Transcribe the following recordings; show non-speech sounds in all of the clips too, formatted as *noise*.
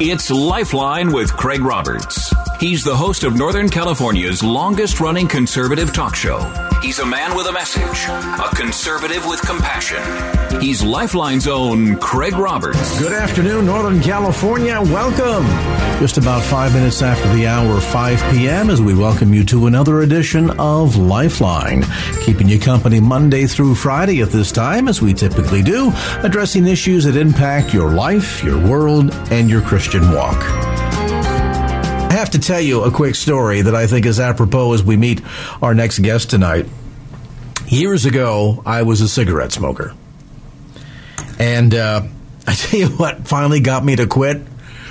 It's Lifeline with Craig Roberts. He's the host of Northern California's longest running conservative talk show. He's a man with a message, a conservative with compassion. He's Lifeline's own Craig Roberts. Good afternoon, Northern California. Welcome. Just about five minutes after the hour, 5 p.m., as we welcome you to another edition of Lifeline. Keeping you company Monday through Friday at this time, as we typically do, addressing issues that impact your life, your world, and your Christian walk. I have to tell you a quick story that I think is apropos as we meet our next guest tonight. Years ago, I was a cigarette smoker. And uh, *laughs* I tell you what finally got me to quit.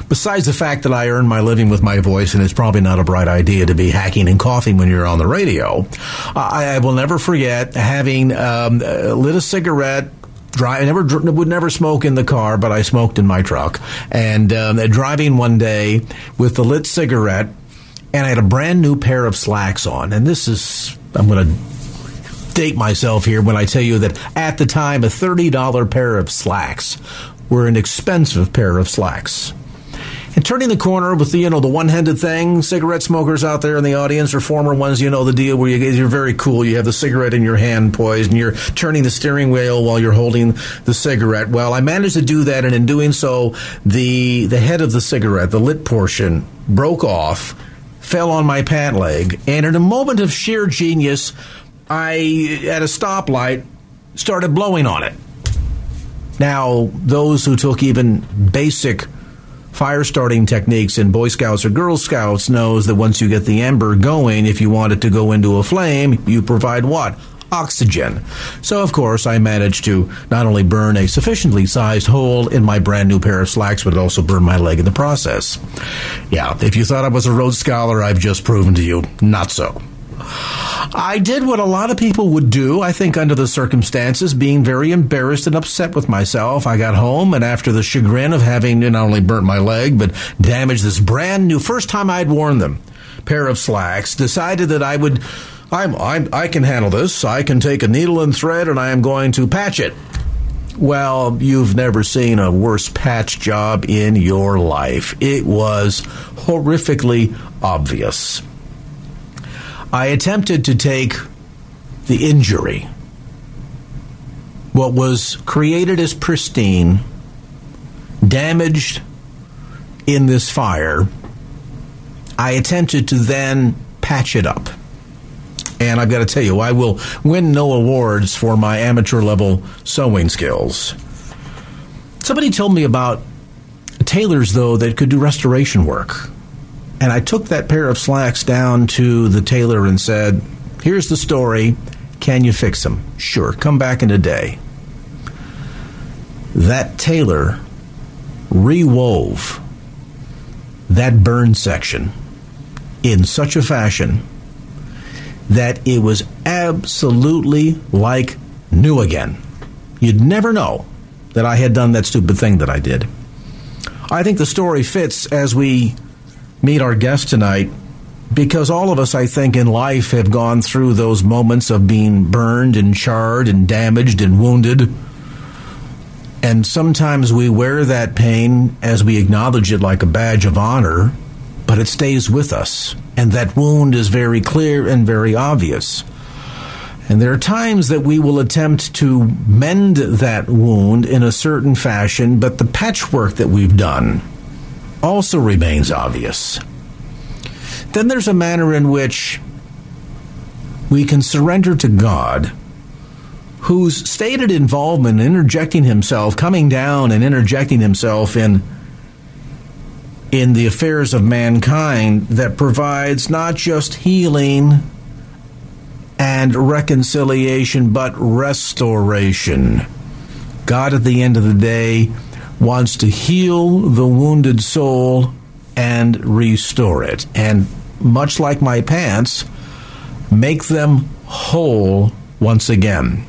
Besides the fact that I earn my living with my voice, and it's probably not a bright idea to be hacking and coughing when you're on the radio, I, I will never forget having um, lit a cigarette drive. I never would never smoke in the car, but I smoked in my truck. And um, driving one day with the lit cigarette, and I had a brand new pair of slacks on. And this is I'm going to date myself here when I tell you that at the time a thirty dollar pair of slacks were an expensive pair of slacks. And turning the corner with the you know the one handed thing, cigarette smokers out there in the audience or former ones, you know the deal where you, you're very cool. You have the cigarette in your hand poised and you're turning the steering wheel while you're holding the cigarette. Well, I managed to do that, and in doing so, the the head of the cigarette, the lit portion, broke off, fell on my pant leg, and in a moment of sheer genius, I at a stoplight started blowing on it. Now, those who took even basic fire starting techniques in Boy Scouts or Girl Scouts knows that once you get the ember going, if you want it to go into a flame, you provide what? Oxygen. So, of course, I managed to not only burn a sufficiently sized hole in my brand new pair of slacks, but also burn my leg in the process. Yeah, if you thought I was a Rhodes Scholar, I've just proven to you not so. I did what a lot of people would do, I think, under the circumstances, being very embarrassed and upset with myself. I got home, and after the chagrin of having not only burnt my leg, but damaged this brand new, first time I'd worn them, pair of slacks, decided that I would. I'm, I'm, I can handle this. I can take a needle and thread, and I am going to patch it. Well, you've never seen a worse patch job in your life. It was horrifically obvious. I attempted to take the injury, what was created as pristine, damaged in this fire. I attempted to then patch it up. And I've got to tell you, I will win no awards for my amateur level sewing skills. Somebody told me about tailors, though, that could do restoration work. And I took that pair of slacks down to the tailor and said, Here's the story. Can you fix them? Sure, come back in a day. That tailor rewove that burn section in such a fashion that it was absolutely like new again. You'd never know that I had done that stupid thing that I did. I think the story fits as we meet our guest tonight because all of us, I think, in life have gone through those moments of being burned and charred and damaged and wounded. And sometimes we wear that pain as we acknowledge it like a badge of honor, but it stays with us. And that wound is very clear and very obvious. And there are times that we will attempt to mend that wound in a certain fashion, but the patchwork that we've done also remains obvious. Then there's a manner in which we can surrender to God, whose stated involvement in interjecting himself, coming down and interjecting himself in in the affairs of mankind that provides not just healing and reconciliation, but restoration. God at the end of the day wants to heal the wounded soul and restore it. And much like my pants, make them whole once again.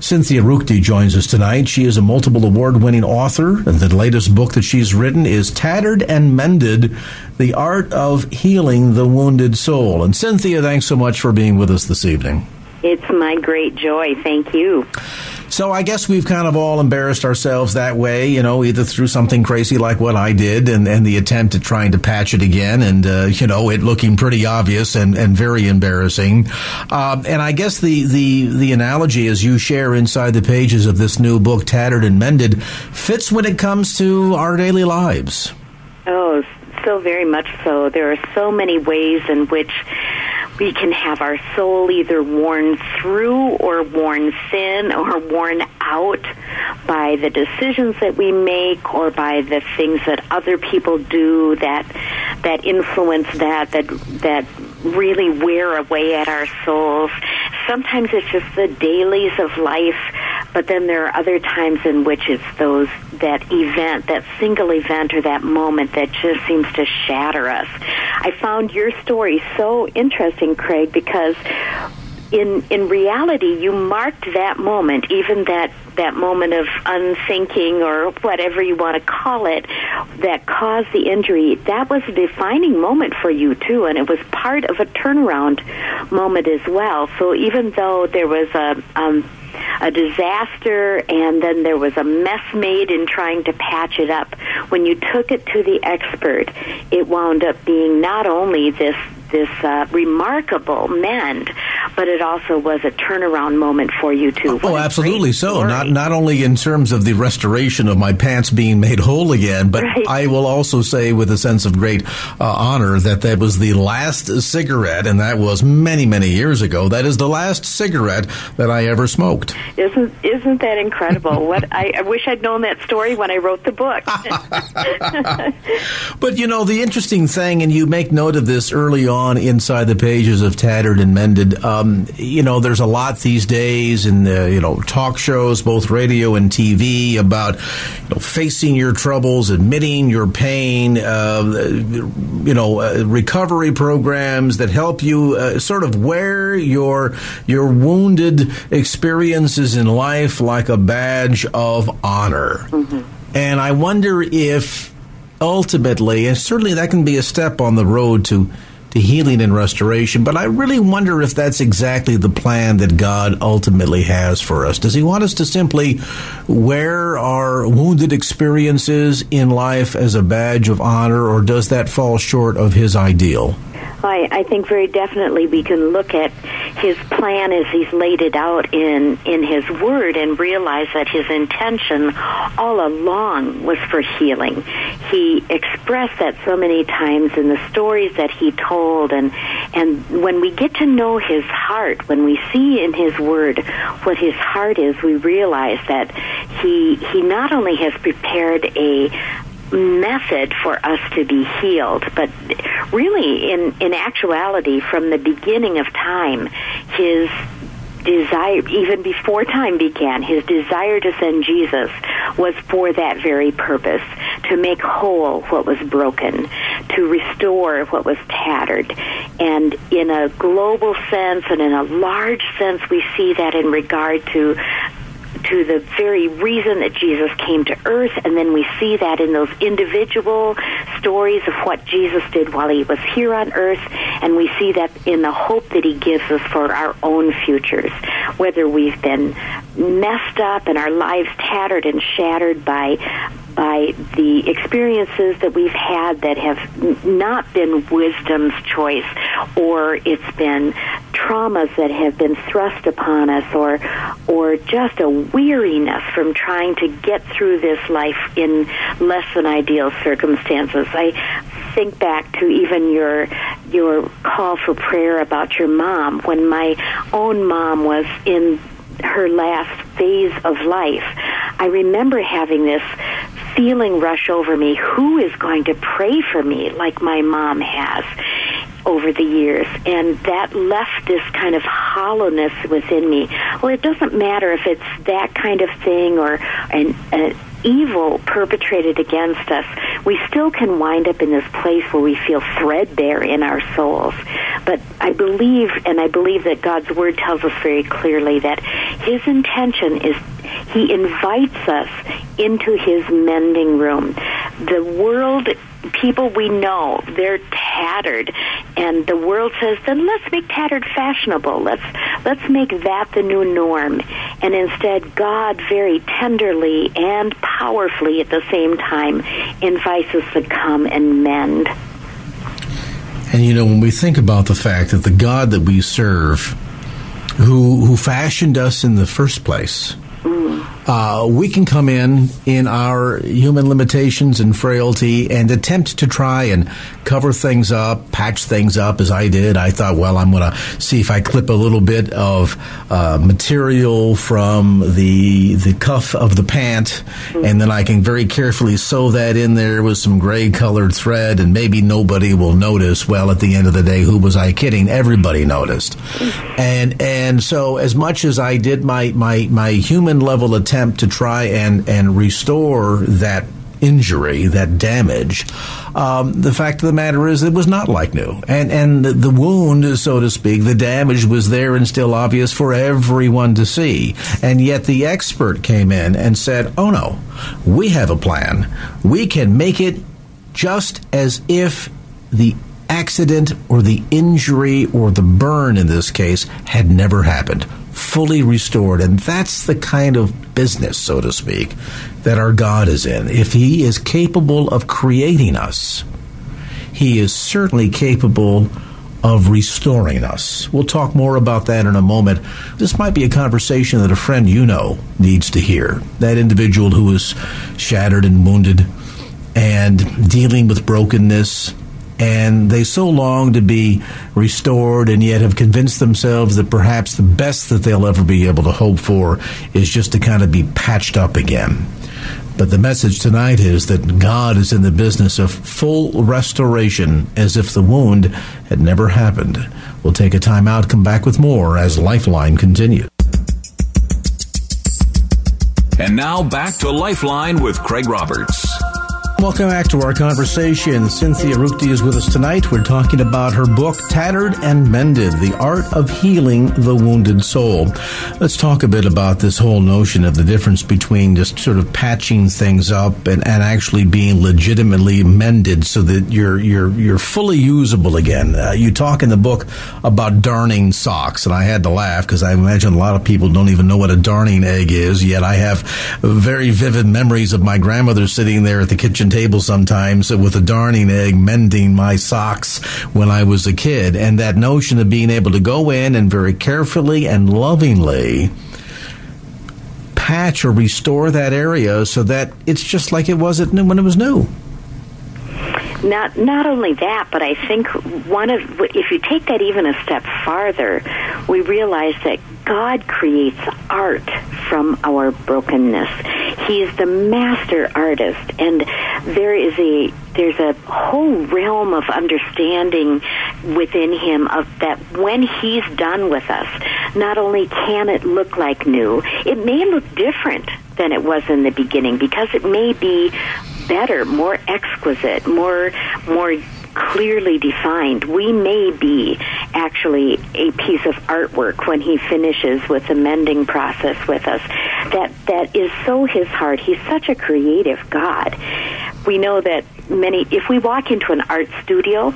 Cynthia Ruchti joins us tonight. She is a multiple award winning author, and the latest book that she's written is Tattered and Mended The Art of Healing the Wounded Soul. And Cynthia, thanks so much for being with us this evening. It's my great joy. Thank you. So I guess we've kind of all embarrassed ourselves that way, you know, either through something crazy like what I did and, and the attempt at trying to patch it again and, uh, you know, it looking pretty obvious and, and very embarrassing. Uh, and I guess the, the, the analogy as you share inside the pages of this new book, Tattered and Mended, fits when it comes to our daily lives. Oh, so very much so. There are so many ways in which we can have our soul either worn through or worn thin or worn out by the decisions that we make or by the things that other people do that that influence that that that really wear away at our souls. Sometimes it's just the dailies of life, but then there are other times in which it's those that event, that single event or that moment that just seems to shatter us. I found your story so interesting, Craig, because in in reality you marked that moment even that that moment of unthinking or whatever you want to call it that caused the injury that was a defining moment for you too and it was part of a turnaround moment as well so even though there was a um a disaster and then there was a mess made in trying to patch it up. When you took it to the expert, it wound up being not only this this uh, remarkable mend, but it also was a turnaround moment for you too. Oh, absolutely so. Story. Not not only in terms of the restoration of my pants being made whole again, but right. I will also say with a sense of great uh, honor that that was the last cigarette, and that was many many years ago. That is the last cigarette that I ever smoked. Isn't isn't that incredible? what *laughs* I, I wish I'd known that story when I wrote the book. *laughs* *laughs* but you know the interesting thing, and you make note of this early on on inside the pages of Tattered and Mended. Um, you know, there's a lot these days in the, you know, talk shows, both radio and TV, about you know, facing your troubles, admitting your pain, uh, you know, uh, recovery programs that help you uh, sort of wear your your wounded experiences in life like a badge of honor. Mm-hmm. And I wonder if ultimately, and certainly that can be a step on the road to to healing and restoration. But I really wonder if that's exactly the plan that God ultimately has for us. Does He want us to simply wear our wounded experiences in life as a badge of honor, or does that fall short of His ideal? I, I think very definitely we can look at his plan as he's laid it out in, in his word and realize that his intention all along was for healing. He expressed that so many times in the stories that he told and, and when we get to know his heart, when we see in his word what his heart is, we realize that he, he not only has prepared a, method for us to be healed. But really, in, in actuality, from the beginning of time, his desire, even before time began, his desire to send Jesus was for that very purpose to make whole what was broken, to restore what was tattered. And in a global sense and in a large sense, we see that in regard to to the very reason that Jesus came to earth, and then we see that in those individual stories of what Jesus did while he was here on earth, and we see that in the hope that he gives us for our own futures, whether we've been messed up and our lives tattered and shattered by by the experiences that we've had that have not been wisdom's choice, or it's been traumas that have been thrust upon us, or or just a weariness from trying to get through this life in less than ideal circumstances. I think back to even your your call for prayer about your mom when my own mom was in her last phase of life. I remember having this feeling rush over me who is going to pray for me like my mom has over the years, and that left this kind of hollowness within me. Well, it doesn't matter if it's that kind of thing or an, evil perpetrated against us, we still can wind up in this place where we feel threadbare in our souls. But I believe, and I believe that God's Word tells us very clearly that His intention is He invites us into His mending room. The world people we know they're tattered. And the world says then let's make tattered fashionable. Let's let's make that the new norm. And instead god very tenderly and powerfully at the same time invites us to come and mend. And you know when we think about the fact that the god that we serve who who fashioned us in the first place uh, we can come in in our human limitations and frailty and attempt to try and cover things up, patch things up as I did. I thought, well, I'm going to see if I clip a little bit of uh, material from the the cuff of the pant, and then I can very carefully sew that in there with some gray colored thread, and maybe nobody will notice. Well, at the end of the day, who was I kidding? Everybody noticed, and and so as much as I did my my my human level attempt to try and, and restore that injury, that damage. Um, the fact of the matter is, it was not like new, and and the, the, wound, so to speak, the damage was there and still obvious for everyone to see. And yet, the expert came in and said, "Oh no, we have a plan. We can make it just as if the." Accident or the injury or the burn in this case had never happened fully restored. And that's the kind of business, so to speak, that our God is in. If He is capable of creating us, He is certainly capable of restoring us. We'll talk more about that in a moment. This might be a conversation that a friend you know needs to hear. That individual who is shattered and wounded and dealing with brokenness and they so long to be restored and yet have convinced themselves that perhaps the best that they'll ever be able to hope for is just to kind of be patched up again. But the message tonight is that God is in the business of full restoration as if the wound had never happened. We'll take a time out, come back with more as Lifeline continues. And now back to Lifeline with Craig Roberts. Welcome back to our conversation. Cynthia Ruchti is with us tonight. We're talking about her book, Tattered and Mended The Art of Healing the Wounded Soul. Let's talk a bit about this whole notion of the difference between just sort of patching things up and, and actually being legitimately mended so that you're, you're, you're fully usable again. Uh, you talk in the book about darning socks, and I had to laugh because I imagine a lot of people don't even know what a darning egg is, yet I have very vivid memories of my grandmother sitting there at the kitchen kitchen table sometimes with a darning egg mending my socks when I was a kid. And that notion of being able to go in and very carefully and lovingly patch or restore that area so that it's just like it was when it was new. Not not only that, but I think one of if you take that even a step farther, we realize that God creates art from our brokenness. He is the master artist, and there is a there's a whole realm of understanding within him of that when he's done with us, not only can it look like new, it may look different than it was in the beginning because it may be better, more exquisite, more more clearly defined. We may be actually a piece of artwork when he finishes with the mending process with us. That that is so his heart. He's such a creative God. We know that many if we walk into an art studio,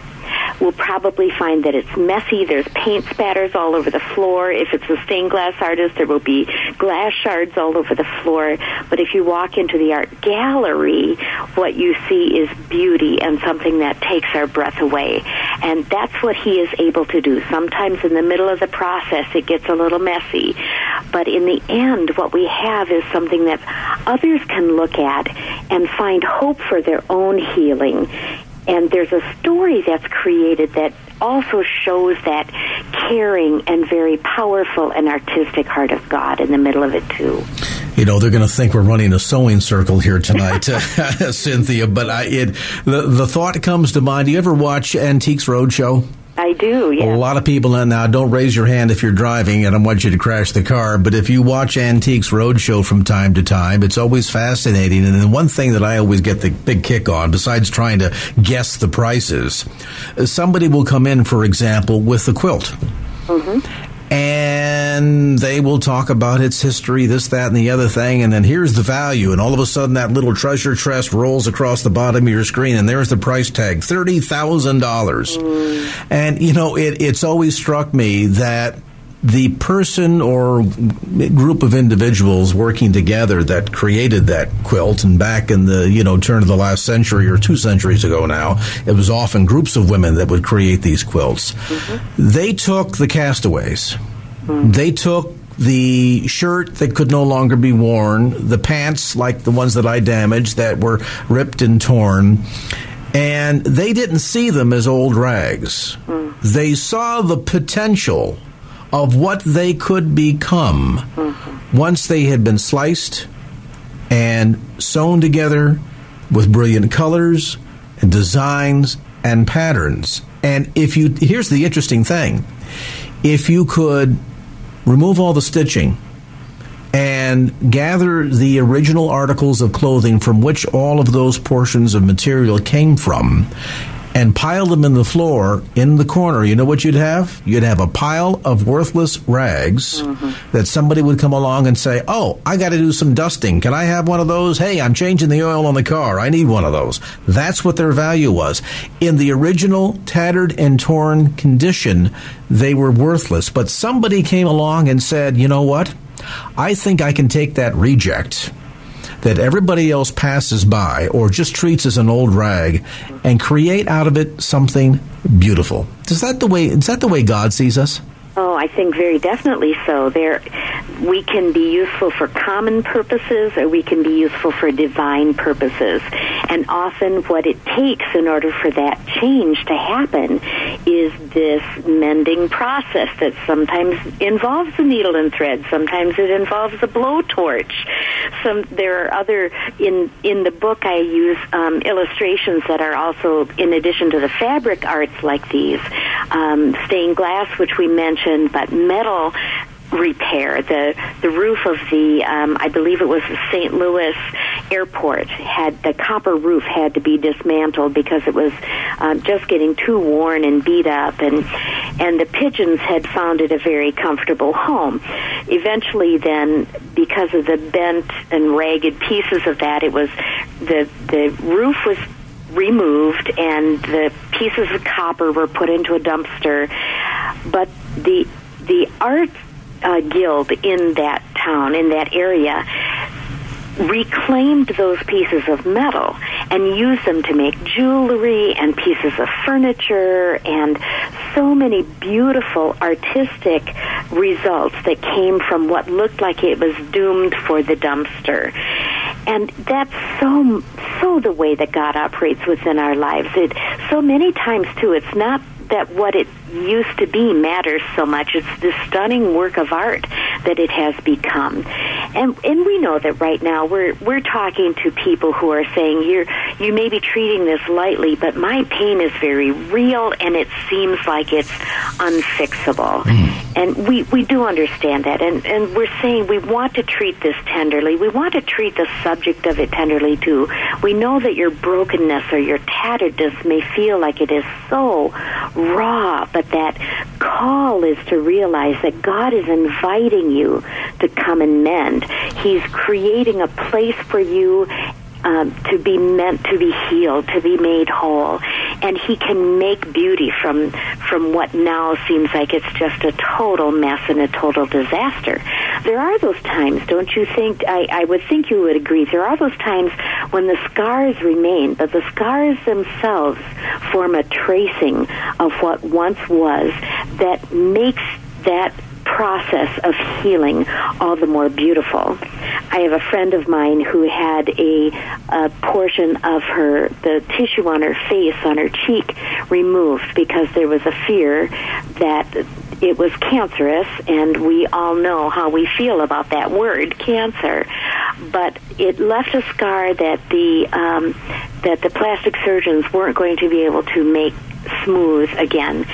we'll probably find that it's messy. There's paint spatters all over the floor. If it's a stained glass artist, there will be glass shards all over the floor. But if you walk into the art gallery, what you see is beauty and something that takes our breath away. And that's what he is able to do. Sometimes in the middle of the process, it gets a little messy. But in the end, what we have is something that others can look at and find hope for their own healing and there's a story that's created that also shows that caring and very powerful and artistic heart of God in the middle of it too. You know, they're going to think we're running a sewing circle here tonight, *laughs* *laughs* Cynthia. But I, it the the thought comes to mind. Do you ever watch Antiques Roadshow? I do, yeah. A lot of people now don't raise your hand if you're driving, and I want you to crash the car. But if you watch Antiques Roadshow from time to time, it's always fascinating. And the one thing that I always get the big kick on, besides trying to guess the prices, somebody will come in, for example, with a quilt. Mm-hmm and they will talk about its history, this, that, and the other thing, and then here's the value, and all of a sudden that little treasure chest rolls across the bottom of your screen, and there's the price tag, thirty thousand dollars. Mm. And you know, it, it's always struck me that the person or group of individuals working together that created that quilt and back in the you know turn of the last century or two centuries ago now it was often groups of women that would create these quilts mm-hmm. they took the castaways mm-hmm. they took the shirt that could no longer be worn the pants like the ones that i damaged that were ripped and torn and they didn't see them as old rags mm. they saw the potential of what they could become mm-hmm. once they had been sliced and sewn together with brilliant colors and designs and patterns. And if you, here's the interesting thing if you could remove all the stitching and gather the original articles of clothing from which all of those portions of material came from and pile them in the floor in the corner, you know what you'd have? You'd have a pile of worthless rags mm-hmm. that somebody would come along and say, Oh, I got to do some dusting. Can I have one of those? Hey, I'm changing the oil on the car. I need one of those. That's what their value was. In the original tattered and torn condition, they were worthless. But somebody came along and said, You know what? I think I can take that reject that everybody else passes by or just treats as an old rag and create out of it something beautiful. Is that the way is that the way God sees us? Oh, I think very definitely so. There, we can be useful for common purposes, or we can be useful for divine purposes. And often, what it takes in order for that change to happen is this mending process that sometimes involves a needle and thread. Sometimes it involves a blowtorch. Some there are other in in the book. I use um, illustrations that are also, in addition to the fabric arts like these, um, stained glass, which we mentioned mentioned, but metal repair. The the roof of the um, I believe it was the St. Louis airport had the copper roof had to be dismantled because it was uh, just getting too worn and beat up, and and the pigeons had found it a very comfortable home. Eventually, then because of the bent and ragged pieces of that, it was the the roof was removed and the pieces of copper were put into a dumpster but the the art uh, guild in that town in that area reclaimed those pieces of metal and used them to make jewelry and pieces of furniture and so many beautiful artistic results that came from what looked like it was doomed for the dumpster. And that's so so the way that God operates within our lives. It so many times too it's not that what it used to be matters so much. It's the stunning work of art that it has become. And and we know that right now we're we're talking to people who are saying you're you may be treating this lightly, but my pain is very real and it seems like it's unfixable. Mm. And we, we do understand that and, and we're saying we want to treat this tenderly. We want to treat the subject of it tenderly too. We know that your brokenness or your tatteredness may feel like it is so raw, but that call is to realize that God is inviting you to come and mend. He's creating a place for you um, to be meant to be healed, to be made whole, and He can make beauty from from what now seems like it's just a total mess and a total disaster. There are those times, don't you think? I, I would think you would agree. There are those times when the scars remain, but the scars themselves form a tracing of what once was that makes that process of healing all the more beautiful. I have a friend of mine who had a, a portion of her, the tissue on her face, on her cheek, removed because there was a fear that it was cancerous, and we all know how we feel about that word, cancer. But it left a scar that the um, that the plastic surgeons weren't going to be able to make smooth again.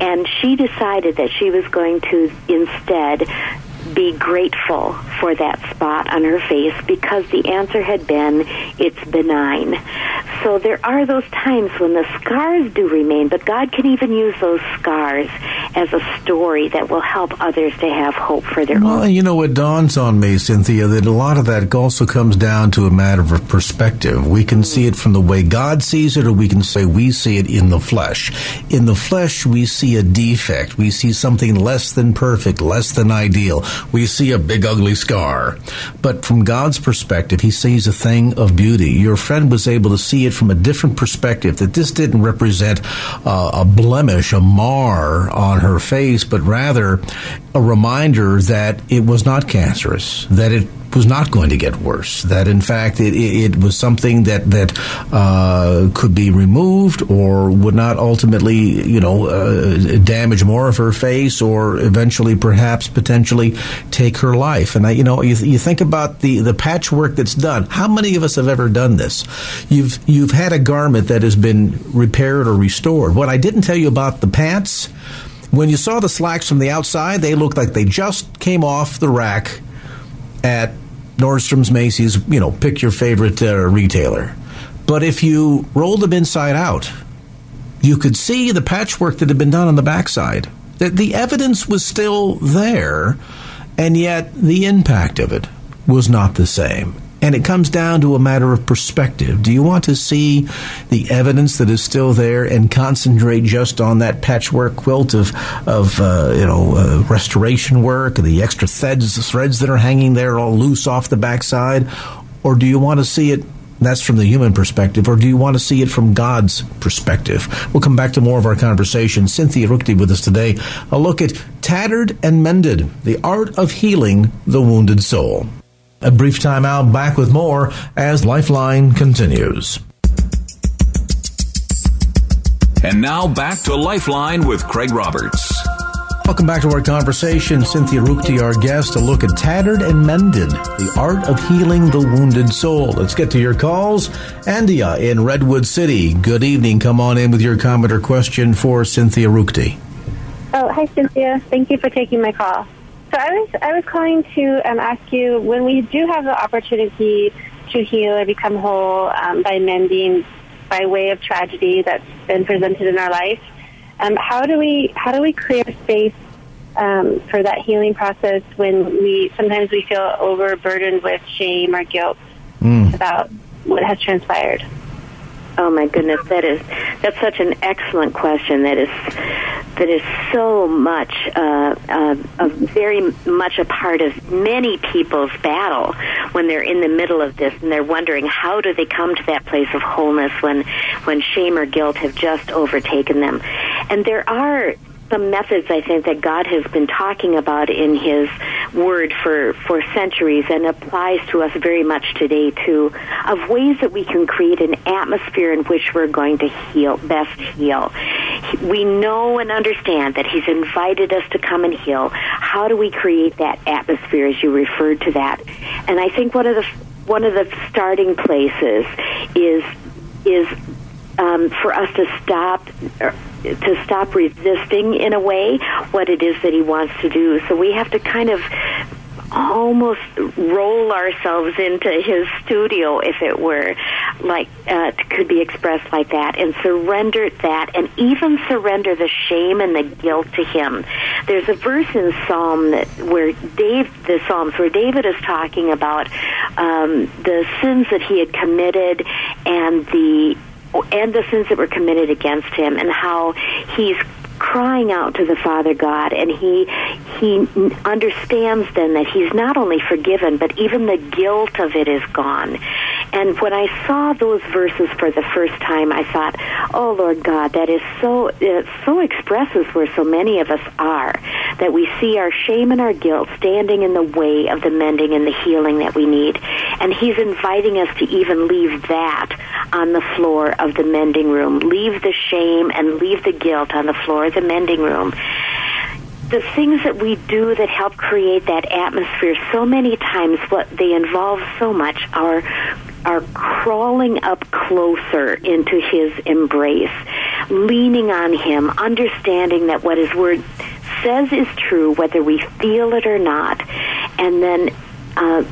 And she decided that she was going to instead be grateful for that spot on her face because the answer had been it's benign. So there are those times when the scars do remain, but God can even use those scars as a story that will help others to have hope for their own. well, own. you know, it dawns on me, Cynthia, that a lot of that also comes down to a matter of perspective. We can see it from the way God sees it, or we can say we see it in the flesh. In the flesh, we see a defect. We see something less than perfect, less than ideal. We see a big, ugly scar. But from God's perspective, He sees a thing of beauty. Your friend was able to see it from a different perspective, that this didn't represent uh, a blemish, a mar on her face, but rather a reminder that it was not cancerous, that it was not going to get worse. That in fact it, it, was something that that uh, could be removed or would not ultimately, you know, uh, damage more of her face or eventually, perhaps, potentially take her life. And I, you know, you, you think about the the patchwork that's done. How many of us have ever done this? You've you've had a garment that has been repaired or restored. What I didn't tell you about the pants. When you saw the slacks from the outside, they looked like they just came off the rack at Nordstrom's, Macy's, you know, pick your favorite uh, retailer. But if you rolled them inside out, you could see the patchwork that had been done on the backside. That the evidence was still there, and yet the impact of it was not the same. And it comes down to a matter of perspective. Do you want to see the evidence that is still there and concentrate just on that patchwork quilt of, of uh, you know, uh, restoration work, and the extra threads, the threads that are hanging there all loose off the backside? Or do you want to see it that's from the human perspective, or do you want to see it from God's perspective? We'll come back to more of our conversation. Cynthia Ruchti with us today. A look at Tattered and Mended, the art of healing the wounded soul. A brief time out, back with more as Lifeline continues. And now back to Lifeline with Craig Roberts. Welcome back to our conversation. Cynthia Ruchti, our guest, a look at Tattered and Mended, the art of healing the wounded soul. Let's get to your calls. Andia in Redwood City. Good evening. Come on in with your comment or question for Cynthia Ruchti. Oh, hi, Cynthia. Thank you for taking my call. So I was I was calling to um, ask you when we do have the opportunity to heal or become whole um, by mending by way of tragedy that's been presented in our life. Um, how do we how do we clear space um, for that healing process when we sometimes we feel overburdened with shame or guilt mm. about what has transpired? Oh my goodness, that is that's such an excellent question. That is that is so much uh, uh, a very much a part of many people's battle when they're in the middle of this and they're wondering how do they come to that place of wholeness when when shame or guilt have just overtaken them. And there are some methods I think that God has been talking about in His Word for for centuries and applies to us very much today too, of ways that we can create an atmosphere in which we're going to heal, best heal. We know and understand that He's invited us to come and heal. How do we create that atmosphere, as you referred to that? And I think one of the one of the starting places is is um, for us to stop to stop resisting in a way what it is that he wants to do. So we have to kind of almost roll ourselves into his studio, if it were, like uh, could be expressed like that, and surrender that, and even surrender the shame and the guilt to him. There's a verse in Psalm that where Dave, the Psalms where David is talking about um, the sins that he had committed and the and the sins that were committed against him, and how he's crying out to the Father God, and he he understands then that he's not only forgiven, but even the guilt of it is gone. And when I saw those verses for the first time, I thought, "Oh Lord God, that is so it so expresses where so many of us are that we see our shame and our guilt standing in the way of the mending and the healing that we need." And He's inviting us to even leave that on the floor of the mending room, leave the shame and leave the guilt on the floor of the mending room the things that we do that help create that atmosphere so many times what they involve so much are are crawling up closer into his embrace leaning on Him, understanding that what His Word says is true, whether we feel it or not, and then uh,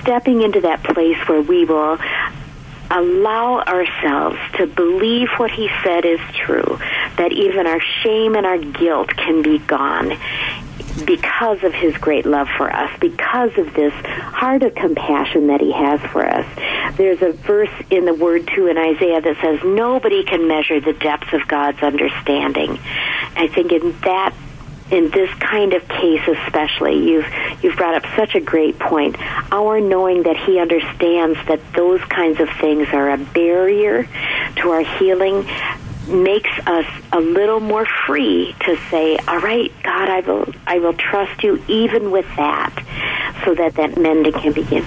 stepping into that place where we will allow ourselves to believe what he said is true, that even our shame and our guilt can be gone because of his great love for us, because of this heart of compassion that he has for us. There's a verse in the Word too in Isaiah that says, Nobody can measure the depths of God's understanding. I think in that in this kind of case especially you've you've brought up such a great point our knowing that he understands that those kinds of things are a barrier to our healing makes us a little more free to say all right god i will i will trust you even with that so that that mending can begin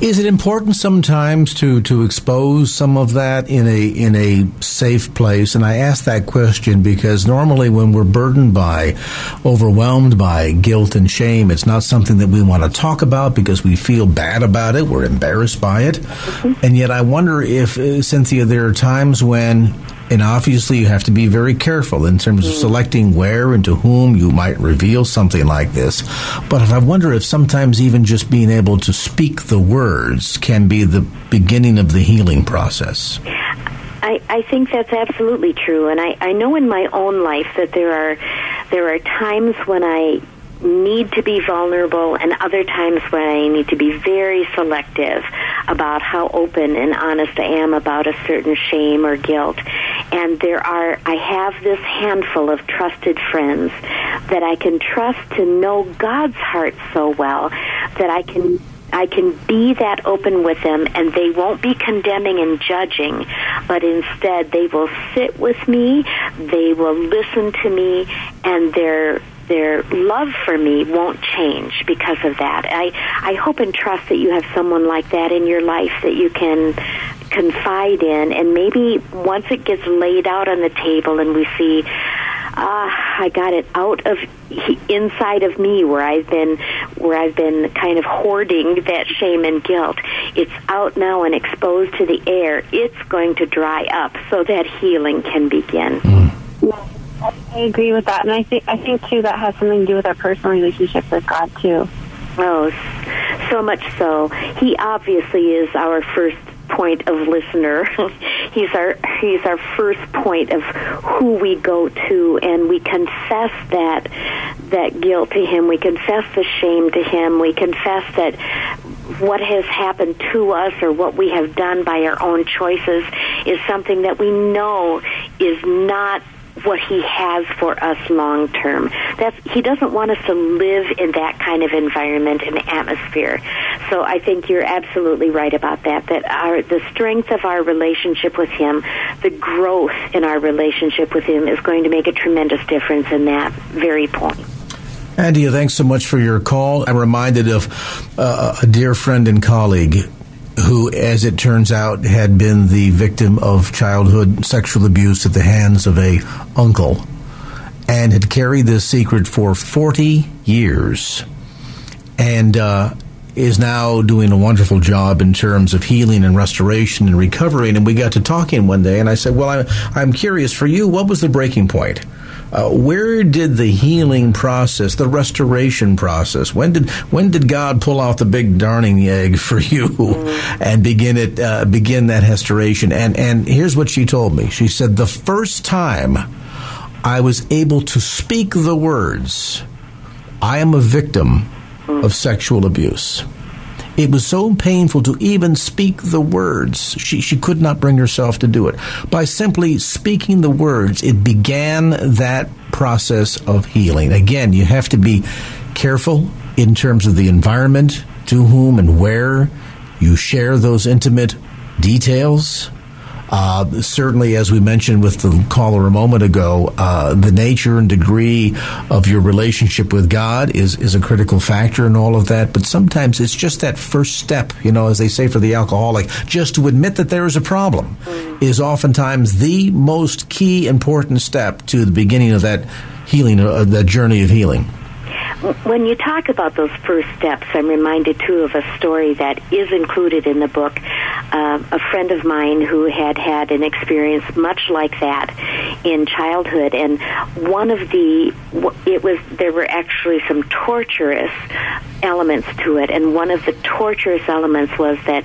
is it important sometimes to, to expose some of that in a in a safe place? And I ask that question because normally when we're burdened by, overwhelmed by guilt and shame, it's not something that we want to talk about because we feel bad about it. We're embarrassed by it. Mm-hmm. And yet I wonder if, uh, Cynthia, there are times when and obviously, you have to be very careful in terms of mm. selecting where and to whom you might reveal something like this. But I wonder if sometimes even just being able to speak the words can be the beginning of the healing process. I, I think that's absolutely true, and I, I know in my own life that there are there are times when I need to be vulnerable and other times when I need to be very selective about how open and honest I am about a certain shame or guilt. And there are, I have this handful of trusted friends that I can trust to know God's heart so well that I can I can be that open with them and they won't be condemning and judging, but instead they will sit with me, they will listen to me, and their their love for me won't change because of that. I I hope and trust that you have someone like that in your life that you can confide in and maybe once it gets laid out on the table and we see ah, I got it out of inside of me where I've been where I've been kind of hoarding that shame and guilt. It's out now and exposed to the air. It's going to dry up so that healing can begin. Mm. I agree with that, and I think I think too that has something to do with our personal relationship with God too. Oh, so much so. He obviously is our first point of listener. *laughs* he's our he's our first point of who we go to, and we confess that that guilt to him. We confess the shame to him. We confess that what has happened to us or what we have done by our own choices is something that we know is not what he has for us long term. He doesn't want us to live in that kind of environment and atmosphere. So I think you're absolutely right about that. That our the strength of our relationship with him, the growth in our relationship with him is going to make a tremendous difference in that very point. Andy, thanks so much for your call. I'm reminded of uh, a dear friend and colleague who, as it turns out, had been the victim of childhood sexual abuse at the hands of a uncle, and had carried this secret for 40 years, and uh, is now doing a wonderful job in terms of healing and restoration and recovering. And we got to talking one day, and I said, "Well, I'm, I'm curious for you. What was the breaking point?" Uh, where did the healing process, the restoration process, when did when did God pull out the big darning egg *laughs* for you and begin it uh, begin that restoration? And and here's what she told me. She said the first time I was able to speak the words, "I am a victim of sexual abuse." It was so painful to even speak the words. She, she could not bring herself to do it. By simply speaking the words, it began that process of healing. Again, you have to be careful in terms of the environment, to whom and where you share those intimate details. Uh, certainly, as we mentioned with the caller a moment ago, uh, the nature and degree of your relationship with God is, is a critical factor in all of that. But sometimes it's just that first step, you know, as they say for the alcoholic, just to admit that there is a problem mm. is oftentimes the most key important step to the beginning of that healing, uh, that journey of healing. When you talk about those first steps, I'm reminded too of a story that is included in the book. Uh, a friend of mine who had had an experience much like that in childhood, and one of the it was there were actually some torturous elements to it, and one of the torturous elements was that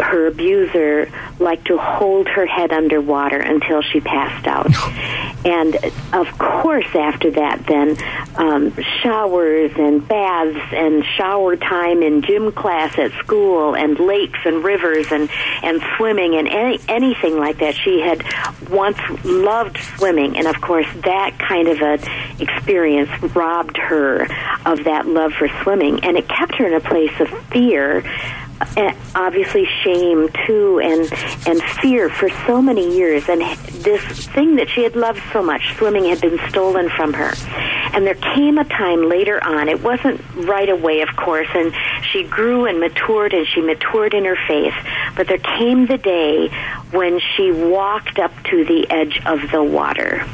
her abuser liked to hold her head underwater until she passed out. *laughs* and of course, after that, then um, showers and baths and shower time in gym class at school and lakes and rivers and and swimming and any, anything like that. She had once loved swimming, and of course, that kind of a experience robbed her of that love for swimming, and it kept her in a place of fear obviously shame too and and fear for so many years. And this thing that she had loved so much swimming had been stolen from her. And there came a time later on it wasn't right away of course and she grew and matured and she matured in her faith. But there came the day when she walked up to the edge of the water.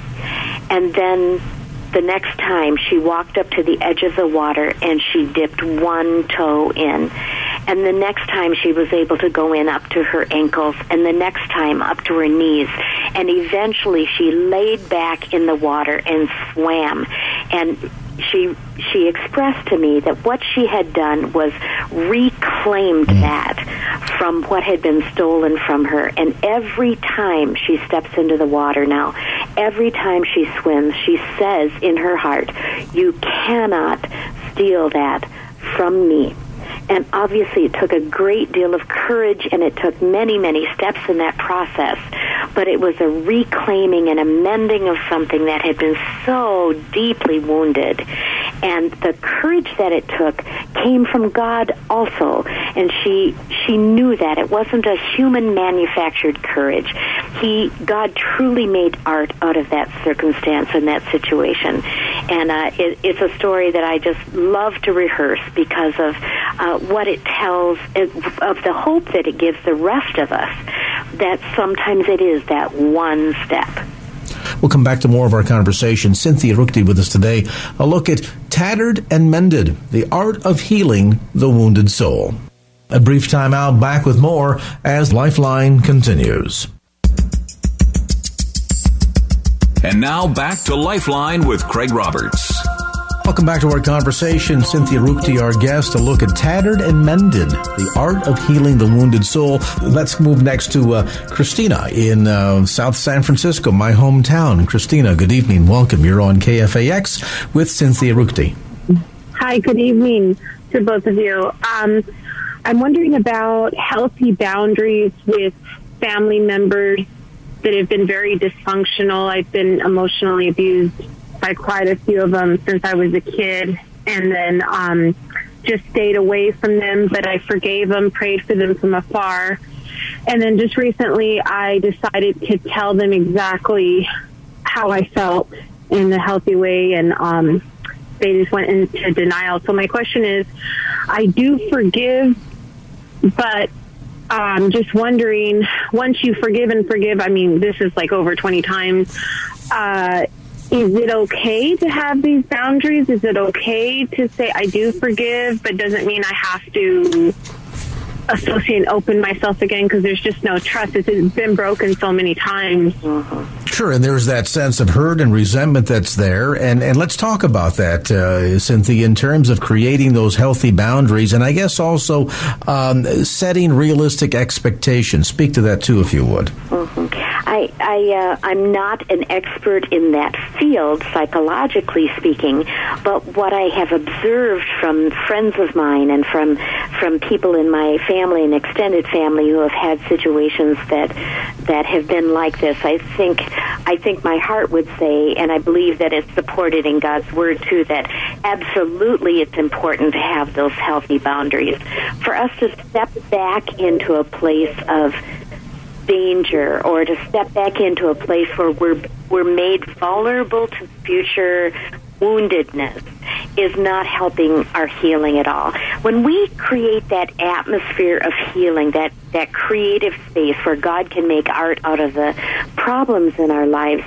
And then the next time she walked up to the edge of the water and she dipped one toe in and the next time she was able to go in up to her ankles, and the next time up to her knees. And eventually she laid back in the water and swam. And she she expressed to me that what she had done was reclaimed mm. that from what had been stolen from her and every time she steps into the water now every time she swims she says in her heart you cannot steal that from me and obviously, it took a great deal of courage and it took many, many steps in that process. But it was a reclaiming and amending of something that had been so deeply wounded. And the courage that it took came from God also. And she, she knew that. It wasn't a human manufactured courage. He, God truly made art out of that circumstance and that situation. And uh, it, it's a story that I just love to rehearse because of uh, what it tells of the hope that it gives the rest of us that sometimes it is that one step. We'll come back to more of our conversation. Cynthia Ruchti with us today. A look at Tattered and Mended, the art of healing the wounded soul. A brief time out, back with more as Lifeline continues. And now back to Lifeline with Craig Roberts. Welcome back to our conversation. Cynthia Ruchti, our guest, a look at Tattered and Mended, the art of healing the wounded soul. Let's move next to uh, Christina in uh, South San Francisco, my hometown. Christina, good evening. Welcome. You're on KFAX with Cynthia Ruchti. Hi, good evening to both of you. Um, I'm wondering about healthy boundaries with family members that have been very dysfunctional. I've been emotionally abused by quite a few of them since I was a kid, and then um, just stayed away from them. But I forgave them, prayed for them from afar, and then just recently I decided to tell them exactly how I felt in a healthy way, and um, they just went into denial. So my question is, I do forgive, but um, just wondering, once you forgive and forgive, I mean, this is like over 20 times, uh, is it okay to have these boundaries? Is it okay to say I do forgive, but doesn't mean I have to associate and open myself again because there's just no trust. It's been broken so many times. Sure, and there's that sense of hurt and resentment that's there. And, and let's talk about that, uh, Cynthia, in terms of creating those healthy boundaries and I guess also um, setting realistic expectations. Speak to that too, if you would. Mm-hmm. I, I uh, I'm not an expert in that field, psychologically speaking, but what I have observed from friends of mine and from from people in my family and extended family who have had situations that that have been like this, I think I think my heart would say, and I believe that it's supported in God's word too, that absolutely it's important to have those healthy boundaries. For us to step back into a place of danger or to step back into a place where we're we're made vulnerable to future woundedness is not helping our healing at all. When we create that atmosphere of healing, that, that creative space where God can make art out of the problems in our lives,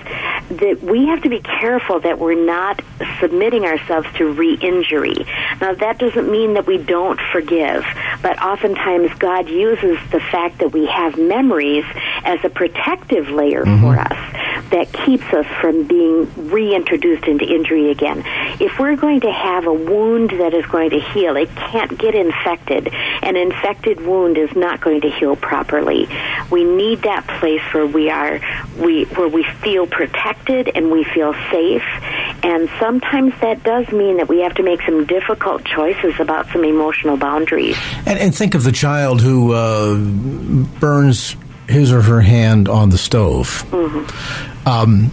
that we have to be careful that we're not submitting ourselves to re-injury. Now that doesn't mean that we don't forgive, but oftentimes God uses the fact that we have memories as a protective layer mm-hmm. for us that keeps us from being reintroduced into injury again. If we're going to have a wound that is going to heal, it can't get infected. An infected wound is not going to heal properly. We need that place where we are we where we feel protected and we feel safe. And sometimes that does mean that we have to make some difficult choices about some emotional boundaries. And, and think of the child who uh, burns his or her hand on the stove. Mm-hmm. Um,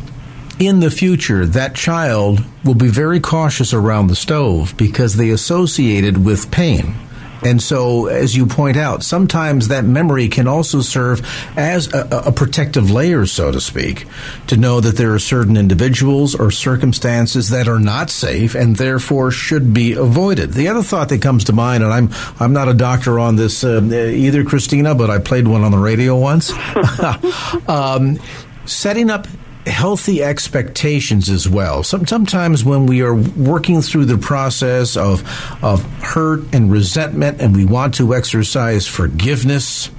in the future, that child will be very cautious around the stove because they associate it with pain. And so, as you point out, sometimes that memory can also serve as a, a, protective layer, so to speak, to know that there are certain individuals or circumstances that are not safe and therefore should be avoided. The other thought that comes to mind, and I'm I'm not a doctor on this uh, either, Christina, but I played one on the radio once. *laughs* um, setting up healthy expectations as well. Some, sometimes when we are working through the process of of hurt and resentment, and we want to exercise forgiveness.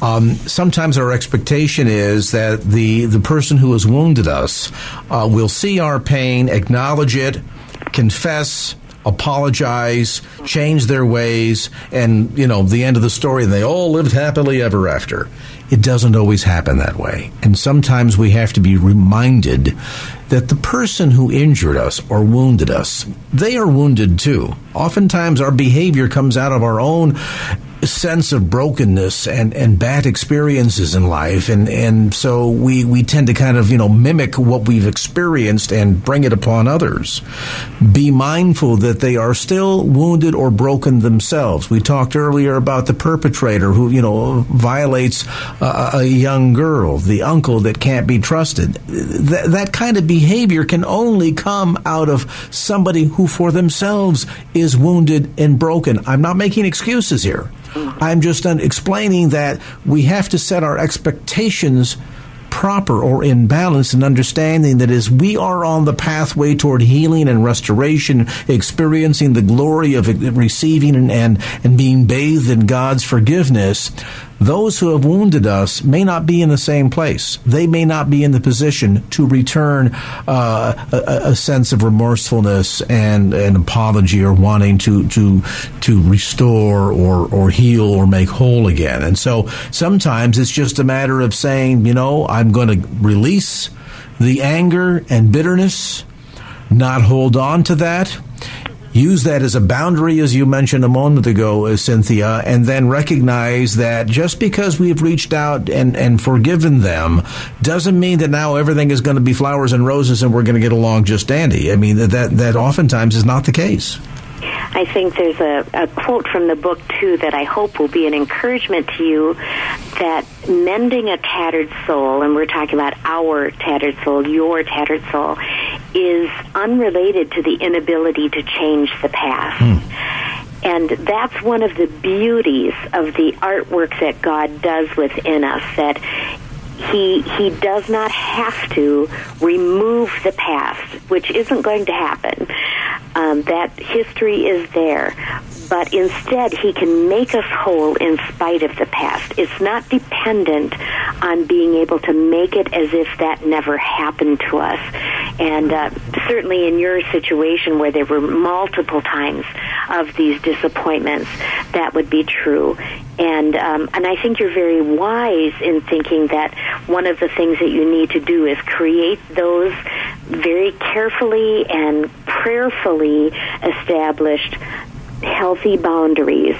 Um, sometimes our expectation is that the the person who has wounded us uh, will see our pain, acknowledge it, confess, apologize, change their ways, and you know the end of the story. And they all lived happily ever after. It doesn't always happen that way. And sometimes we have to be reminded that the person who injured us or wounded us, they are wounded too. Oftentimes our behavior comes out of our own sense of brokenness and, and bad experiences in life and, and so we, we tend to kind of you know mimic what we've experienced and bring it upon others. Be mindful that they are still wounded or broken themselves. We talked earlier about the perpetrator who you know violates a, a young girl, the uncle that can't be trusted. Th- that kind of behavior can only come out of somebody who for themselves is wounded and broken. I'm not making excuses here. I'm just explaining that we have to set our expectations proper or in balance and understanding that as we are on the pathway toward healing and restoration, experiencing the glory of receiving and, and, and being bathed in God's forgiveness, those who have wounded us may not be in the same place. They may not be in the position to return uh, a, a, sense of remorsefulness and an apology or wanting to to to restore or or heal or make whole again. And so sometimes it's just a matter of saying, you know, I'm going to release the anger and bitterness, not hold on to that use that as a boundary, as you mentioned a moment ago, uh, Cynthia, and then recognize that just because we've reached out and, and forgiven them doesn't mean that now everything is going to be flowers and roses and we're going to get along just dandy. I mean, that, that oftentimes is not the case. I think there's a, a quote from the book, too, that I hope will be an encouragement to you that mending a tattered soul, and we're talking about our tattered soul, your tattered soul, is unrelated to the inability to change the past. Hmm. And that's one of the beauties of the artwork that God does within us, that he he does not have to remove the past, which isn't going to happen. Um, that history is there, but instead he can make us whole in spite of the past. It's not dependent on being able to make it as if that never happened to us. And uh, certainly in your situation where there were multiple times of these disappointments, that would be true. And um, and I think you're very wise in thinking that one of the things that you need to do is create those very carefully and prayerfully established healthy boundaries.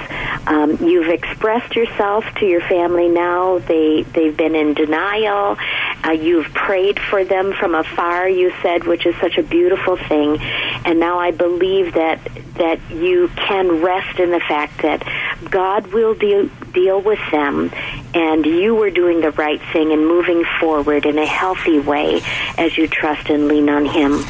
Um, you've expressed yourself to your family now. They they've been in denial. Uh, you've prayed for them from afar. You said, which is such a beautiful thing. And now I believe that that you can rest in the fact that God will deal deal with them, and you were doing the right thing and moving forward in a healthy way as you trust and lean on Him.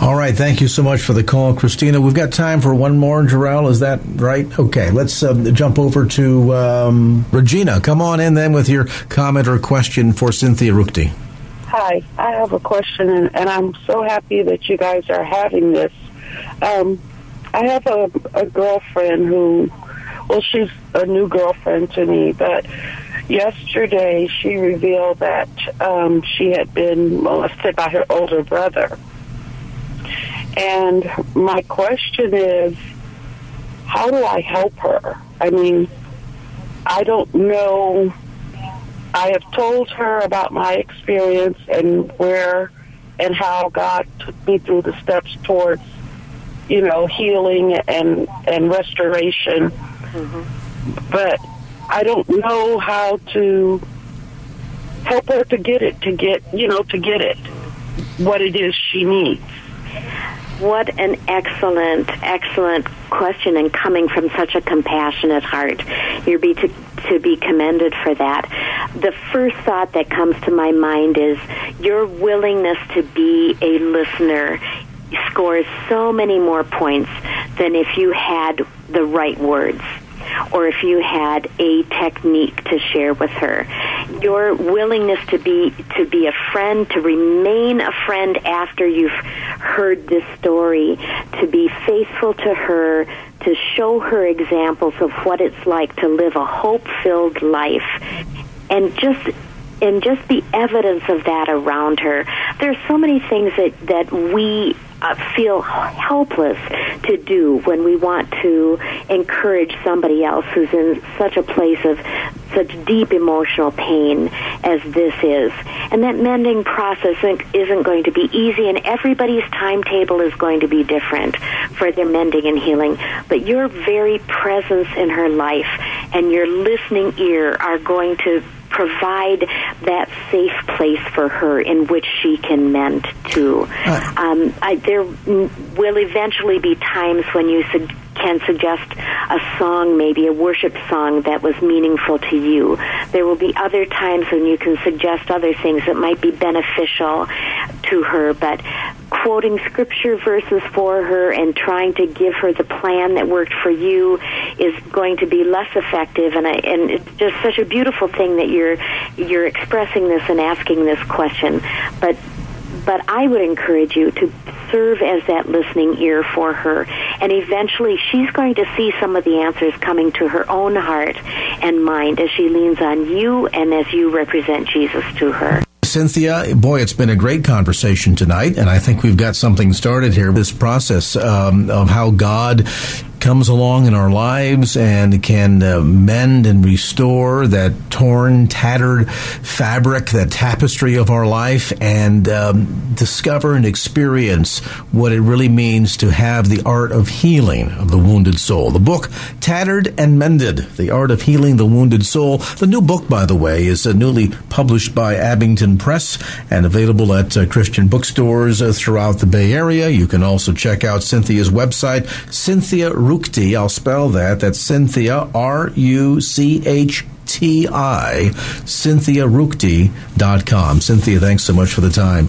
All right. Thank you so much for the call, Christina. We've got time for one more, Jarrell. Is that right? Okay. Let's uh, jump over to um, Regina. Come on in then with your comment or question for Cynthia Ruchti. Hi, I have a question, and, and I'm so happy that you guys are having this. Um, I have a, a girlfriend who, well, she's a new girlfriend to me, but yesterday she revealed that um, she had been molested by her older brother. And my question is, how do I help her? I mean, I don't know. I have told her about my experience and where and how God took me through the steps towards, you know, healing and and restoration. Mm-hmm. But I don't know how to help her to get it, to get, you know, to get it, what it is she needs. What an excellent, excellent question, and coming from such a compassionate heart. You're be to, to be commended for that. The first thought that comes to my mind is your willingness to be a listener scores so many more points than if you had the right words or if you had a technique to share with her. Your willingness to be to be a friend, to remain a friend after you've heard this story, to be faithful to her, to show her examples of what it's like to live a hope-filled life and just and just the evidence of that around her. There's so many things that that we uh, feel helpless to do when we want to encourage somebody else who's in such a place of such deep emotional pain as this is. And that mending process isn't going to be easy, and everybody's timetable is going to be different for their mending and healing. But your very presence in her life and your listening ear are going to provide that safe place for her in which she can mend to. Um, I, there will eventually be times when you su- can suggest a song, maybe a worship song that was meaningful to you. There will be other times when you can suggest other things that might be beneficial to her, but quoting scripture verses for her and trying to give her the plan that worked for you is going to be less effective and I, and it's just such a beautiful thing that you're you're expressing this and asking this question but but I would encourage you to serve as that listening ear for her. And eventually she's going to see some of the answers coming to her own heart and mind as she leans on you and as you represent Jesus to her. Cynthia, boy, it's been a great conversation tonight, and I think we've got something started here. This process um, of how God comes along in our lives and can uh, mend and restore that torn, tattered fabric, that tapestry of our life, and um, discover and experience what it really means to have the art of healing of the wounded soul. The book, Tattered and Mended The Art of Healing the Wounded Soul. The new book, by the way, is uh, newly published by Abingdon Press and available at uh, Christian bookstores uh, throughout the Bay Area. You can also check out Cynthia's website, Cynthia Ruchti. I'll spell that. That's Cynthia, R U C H T I, CynthiaRuchti.com. Cynthia, thanks so much for the time.